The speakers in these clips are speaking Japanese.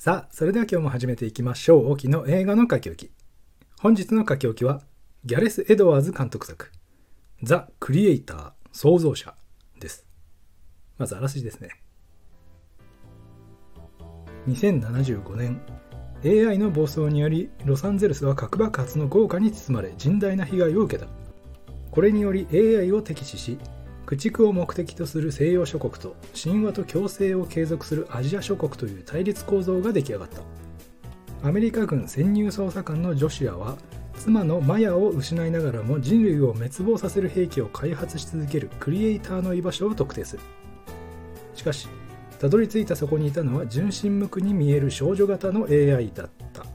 さあ、それでは今日も始めていきましょう。沖の映画の書き置き。本日の書き置きは、ギャレス・エドワーズ監督作、ザ・クリエイター創造者です。まずあらすじですね。2075年、AI の暴走によりロサンゼルスは核爆発の豪華に包まれ甚大な被害を受けた。これにより AI を敵視し、駆逐を目的とする西洋諸国と神話と共生を継続するアジア諸国という対立構造が出来上がった。アメリカ軍潜入捜査官のジョシュアは妻のマヤを失いながらも人類を滅亡させる兵器を開発し続けるクリエイターの居場所を特定する。しかしたどり着いたそこにいたのは純真無垢に見える少女型の AI だった。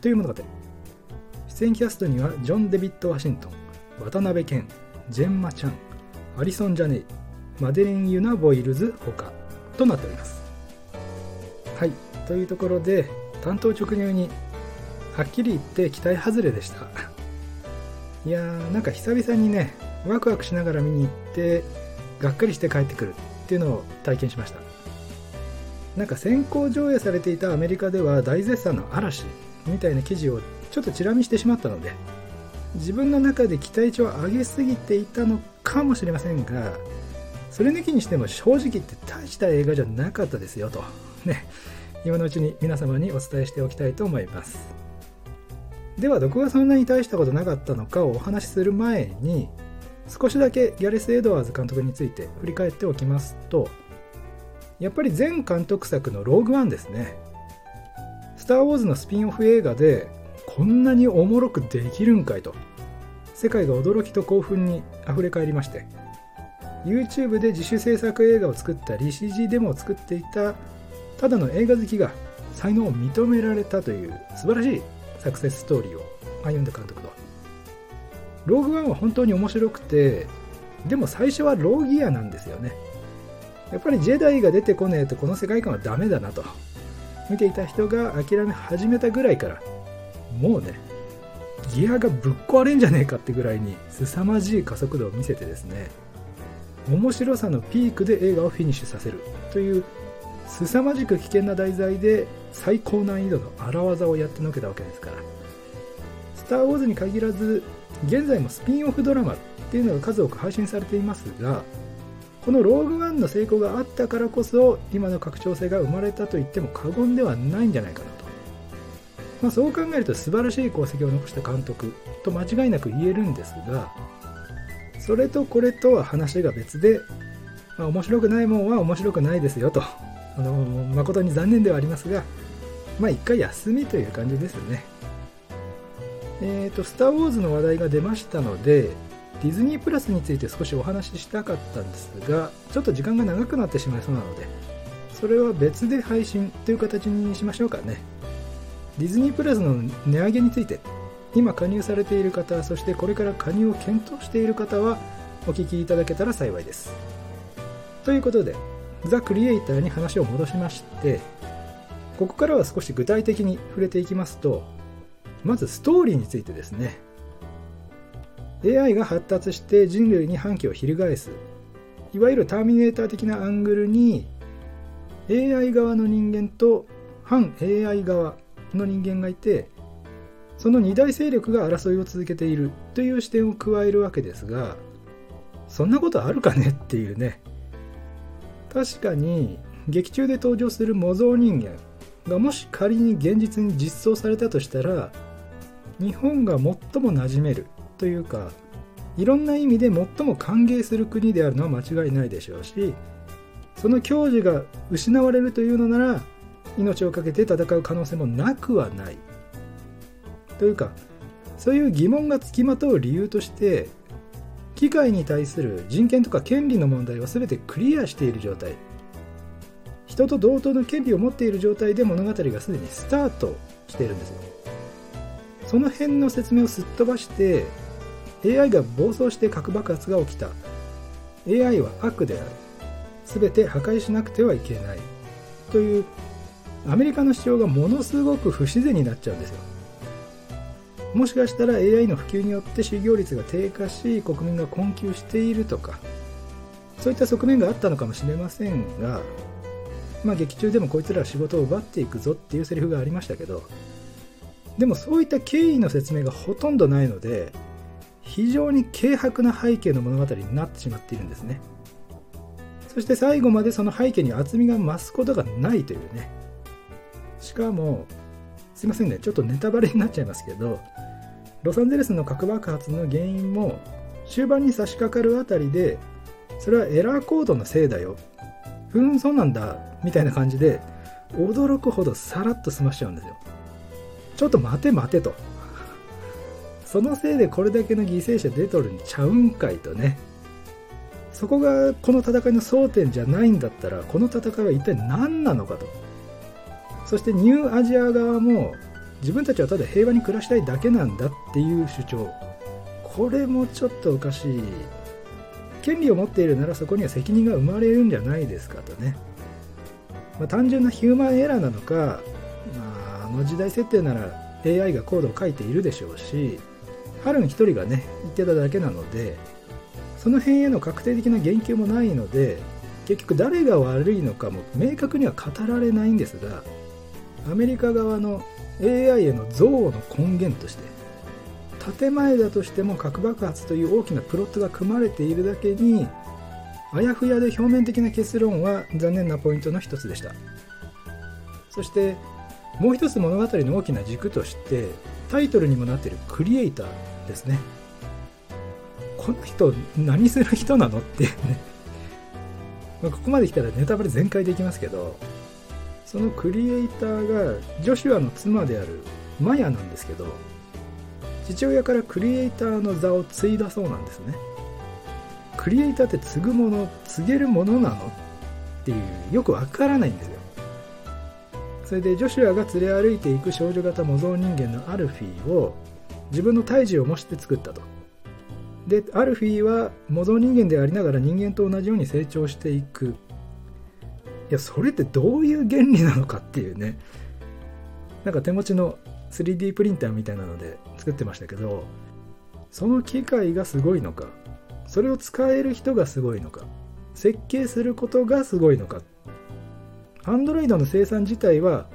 という物語。出演キャストにはジョン・デビッド・ワシントン渡辺謙ジェンマ・チャン。アリソン・ジャネイマデレン・ユナ・ボイルズほかとなっております。はいというところで担当直入にはっきり言って期待外れでした。いやーなんか久々にねワクワクしながら見に行ってがっかりして帰ってくるっていうのを体験しました。なんか先行上映されていたアメリカでは大絶賛の嵐みたいな記事をちょっとチラ見してしまったので自分の中で期待値を上げすぎていたのかもしれませんがそれ抜きにしても正直言って大した映画じゃなかったですよと。ね。今のうちに皆様にお伝えしておきたいと思います。ではどこがそんなに大したことなかったのかをお話しする前に少しだけギャレス・エドワーズ監督について振り返っておきますとやっぱり前監督作の「ローグワン」ですね。スター・ウォーズのスピンオフ映画でこんなにおもろくできるんかいと。世界が驚きと興奮にあふれ返りまして。YouTube で自主制作映画を作ったり CG デモを作っていたただの映画好きが才能を認められたという素晴らしいサクセスストーリーを歩んだ監督と。ローグワンは本当に面白くてでも最初はローギアなんですよね。やっぱりジェダイが出てこねえとこの世界観はダメだなと。見ていた人が諦め始めたぐらいからもうねギアがぶっ壊れんじゃねえかってぐらいに凄まじい加速度を見せてですね面白さのピークで映画をフィニッシュさせる。という凄まじく危険な題材で最高難易度の荒技をやってのけたわけですから。スター・ウォーズに限らず現在もスピンオフドラマっていうのが数多く配信されていますがこのローグワンの成功があったからこそ今の拡張性が生まれたと言っても過言ではないんじゃないかなまあ、そう考えると素晴らしい功績を残した監督と間違いなく言えるんですがそれとこれとは話が別で、まあ、面白くないもんは面白くないですよとあの誠に残念ではありますがまあ一回休みという感じですよね。えっ、ー、と「スター・ウォーズ」の話題が出ましたのでディズニープラスについて少しお話ししたかったんですがちょっと時間が長くなってしまいそうなのでそれは別で配信という形にしましょうかね。ディズニープラスの値上げについて今加入されている方そしてこれから加入を検討している方はお聞きいただけたら幸いです。ということでザ・クリエイターに話を戻しましてここからは少し具体的に触れていきますとまずストーリーについてですね。AI が発達して人類に反旗を翻すいわゆるターミネーター的なアングルに AI 側の人間と反 AI 側の人間がいてその二大勢力が争いを続けているという視点を加えるわけですがそんなことあるかねっていうね。確かに劇中で登場する模造人間がもし仮に現実に実装されたとしたら日本が最も馴染めるというかいろんな意味で最も歓迎する国であるのは間違いないでしょうしその矜持が失われるというのなら命を懸けて戦う可能性もなくはない。というかそういう疑問がつきまとう理由として機械に対する人権とか権利の問題は全てクリアしている状態。人と同等の権利を持っている状態で物語がすでにスタートしているんですよ。その辺の説明をすっ飛ばして AI が暴走して核爆発が起きた。AI は悪である。全て破壊しなくてはいけない。というアメリカの主張がものすごく不自然になっちゃうんですよ。もしかしたら AI の普及によって失業率が低下し国民が困窮しているとかそういった側面があったのかもしれませんがまあ、劇中でもこいつらは仕事を奪っていくぞっていうセリフがありましたけどでもそういった経緯の説明がほとんどないので非常に軽薄な背景の物語になってしまっているんですね。そして最後までその背景に厚みが増すことがないというね。かもすいませんねちょっとネタバレになっちゃいますけどロサンゼルスの核爆発の原因も終盤に差し掛かるあたりでそれはエラーコードのせいだよ。ふんそうなんだ。みたいな感じで驚くほどさらっと済ましちゃうんですよ。ちょっと待て待てと。そのせいでこれだけの犠牲者出とるんちゃうんかいとね。そこがこの戦いの争点じゃないんだったらこの戦いは一体何なのかと。そしてニューアジア側も自分たちはただ平和に暮らしたいだけなんだっていう主張。これもちょっとおかしい。権利を持っているならそこには責任が生まれるんじゃないですかとね、まあ、単純なヒューマンエラーなのか、まあ、あの時代設定なら AI がコードを書いているでしょうしハルン1人がね言ってただけなのでその辺への確定的な言及もないので結局誰が悪いのかも明確には語られないんですがアメリカ側の AI への憎悪の根源として建前だとしても核爆発という大きなプロットが組まれているだけにあやふやで表面的な結論は残念なポイントの一つでした。そしてもう一つ物語の大きな軸としてタイトルにもなっているクリエイターですね。この人何する人なのっていうねここまで来たらネタバレ全開できますけどそのクリエイターがジョシュアの妻であるマヤなんですけど父親からクリエイターの座を継いだそうなんですね。クリエイターって継ぐもの継げるものなの？っていうよくわからないんですよ。それでジョシュアが連れ歩いていく少女型模造人間のアルフィーを自分の胎児を模して作ったと。でアルフィーは模造人間でありながら人間と同じように成長していく。いやそれってどういう原理なのかっていうね。なんか手持ちの 3D プリンターみたいなので作ってましたけどその機械がすごいのかそれを使える人がすごいのか設計することがすごいのか。Android の生産自体は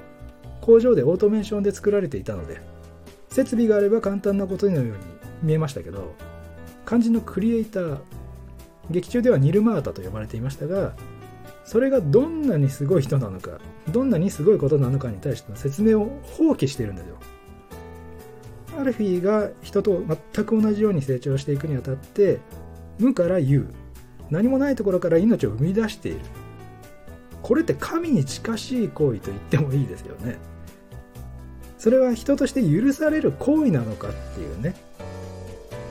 工場でオートメーションで作られていたので設備があれば簡単なことのように見えましたけど漢字のクリエイター劇中ではニルマータと呼ばれていましたがそれがどんなにすごい人なのかどんなにすごいことなのかに対しての説明を放棄してるんですよ。アルフィーが人と全く同じように成長していくにあたって無から有何もないところから命を生み出している。これって神に近しい行為と言ってもいいですよね。それは人として許される行為なのかっていうね。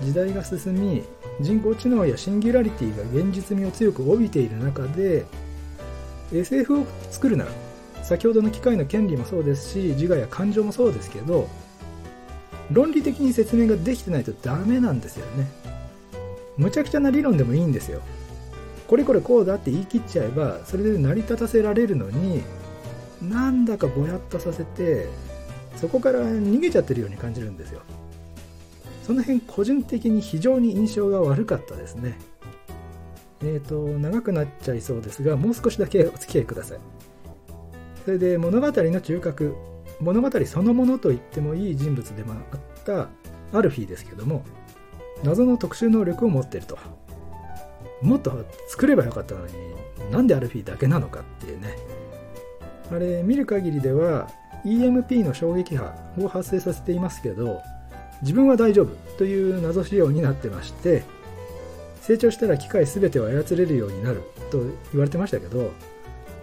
時代が進み人工知能やシンギュラリティが現実味を強く帯びている中で SF を作るなら先ほどの機械の権利もそうですし自我や感情もそうですけど論理的に説明ができてないとダメなんですよね。むちゃくちゃな理論でもいいんですよ。これこれこうだって言い切っちゃえばそれで成り立たせられるのになんだかぼやっとさせてそこから逃げちゃってるように感じるんですよ。その辺個人的に非常に印象が悪かったですね。え、ー、と長くなっちゃいそうですがもう少しだけお付き合いください。それで物語の中核物語そのものと言ってもいい人物でもあったアルフィーですけども謎の特殊能力を持ってると。もっと作ればよかったのになんでアルフィーだけなのかっていうね。あれ見る限りでは EMP の衝撃波を発生させていますけど自分は大丈夫という謎仕様になってまして成長したら機械全てを操れるようになると言われてましたけど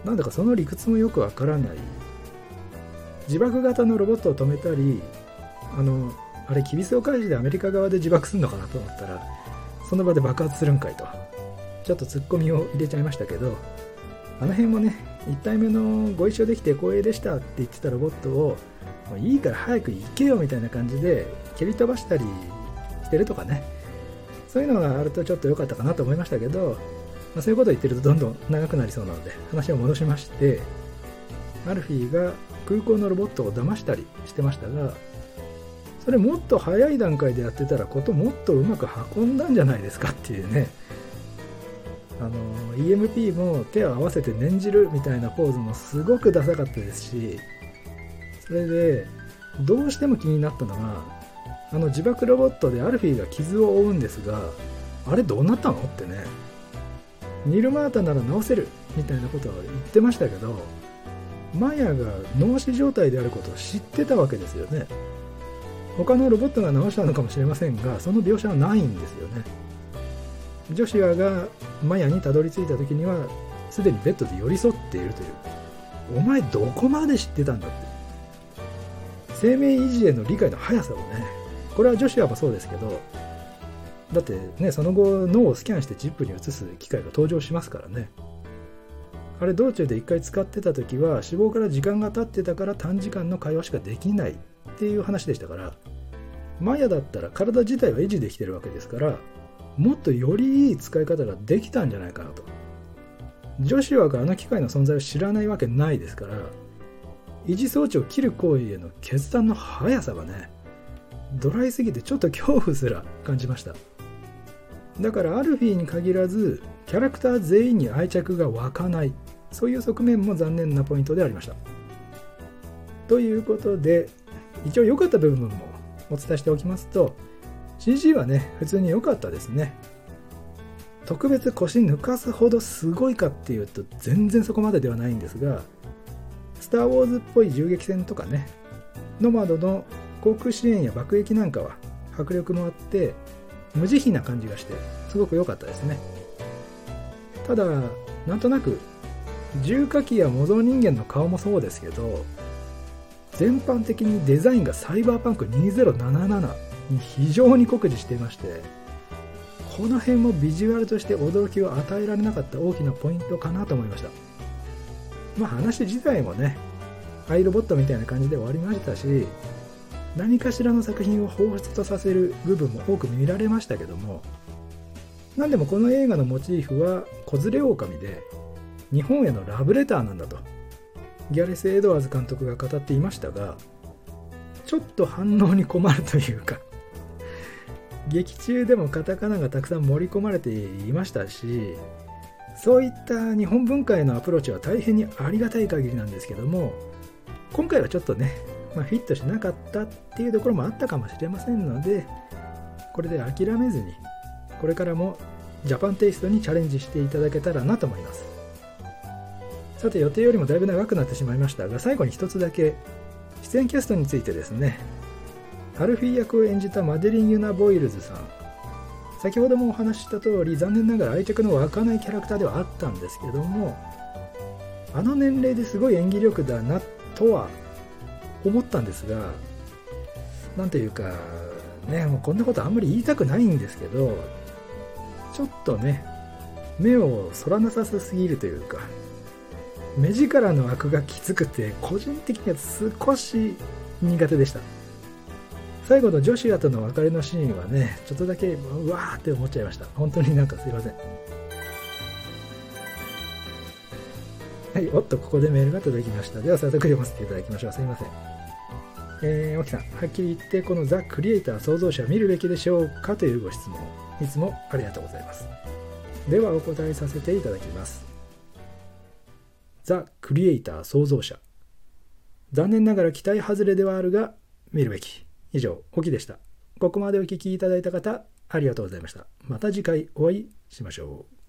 なんだかその理屈もよくわからない。自爆型のロボットを止めたりあのあれキビスを返してアメリカ側で自爆するのかなと思ったらその場で爆発するんかいとちょっとツッコミを入れちゃいましたけどあの辺もね1体目のご一緒できて光栄でしたって言ってたロボットをもういいから早く行けよみたいな感じで蹴り飛ばしたりしてるとかね。そういうのがあるとちょっと良かったかなと思いましたけど、まあ、そういうことを言ってるとどんどん長くなりそうなので話を戻しましてアルフィーが空港のロボットを騙したりしてましたがそれもっと早い段階でやってたらこともっとうまく運んだんじゃないですかっていうね。あの EMP も手を合わせて念じるみたいなポーズもすごくダサかったですしそれでどうしても気になったのがあの自爆ロボットでアルフィーが傷を負うんですがあれどうなったのってね。ニルマータなら直せるみたいなことは言ってましたけどマヤが脳死状態であることを知ってたわけですよね。他のロボットが直したのかもしれませんがその描写はないんですよね。ジョシュアがマヤにたどり着いた時にはすでにベッドで寄り添っているという。お前どこまで知ってたんだって。生命維持への理解の速さをねこれはジョシュアもそうですけどだってねその後脳をスキャンしてチップに移す機械が登場しますからね。あれ道中で1回使ってた時は死亡から時間が経ってたから短時間の会話しかできないっていう話でしたからマヤだったら体自体は維持できてるわけですからもっとよりいい使い方ができたんじゃないかなと。ジョシュアがあの機械の存在を知らないわけないですから維持装置を切る行為への決断の速さがねドライすぎてちょっと恐怖すら感じました。だからアルフィーに限らずキャラクター全員に愛着が湧かない。そういう側面も残念なポイントでありました。ということで一応良かった部分もお伝えしておきますと CG はね普通に良かったですね。特別腰抜かすほどすごいかっていうと全然そこまでではないんですがスター・ウォーズっぽい銃撃戦とかねノマドの航空支援や爆撃なんかは迫力もあって無慈悲な感じがしてすごく良かったですね。ただなんとなく重火器や模造人間の顔もそうですけど全般的にデザインがサイバーパンク2077に非常に酷似していましてこの辺もビジュアルとして驚きを与えられなかった大きなポイントかなと思いました。まあ話自体もねアイロボットみたいな感じで終わりましたし何かしらの作品を彷彿とさせる部分も多く見られましたけども何でもこの映画のモチーフは子連れ狼で日本へのラブレターなんだとギャレス・エドワーズ監督が語っていましたがちょっと反応に困るというか劇中でもカタカナがたくさん盛り込まれていましたしそういった日本文化へのアプローチは大変にありがたい限りなんですけども今回はちょっとね、まあ、フィットしなかったっていうところもあったかもしれませんのでこれで諦めずにこれからもジャパンテイストにチャレンジしていただけたらなと思います。さて予定よりもだいぶ長くなってしまいましたが最後に一つだけ出演キャストについてですね。アルフィー役を演じたマデリン・ユナ・ボイルズさん。先ほどもお話しした通り残念ながら愛着の湧かないキャラクターではあったんですけどもあの年齢ですごい演技力だなとは思ったんですが何というかねもうこんなことあんまり言いたくないんですけどちょっとね目をそらなさすぎるというか目力の枠がきつくて個人的には少し苦手でした。最後のジョシュアとの別れのシーンはねちょっとだけうわーって思っちゃいました。本当になんかすいません。はいおっとここでメールが届きました。では早速読ませていただきましょう。すいません。えー、沖さんはっきり言ってこのザ・クリエイター創造者見るべきでしょうかというご質問いつもありがとうございます。ではお答えさせていただきます。ザ・クリエイター創造者。残念ながら期待外れではあるが見るべき。以上沖でした。ここまでお聴きいただいた方ありがとうございました。また次回お会いしましょう。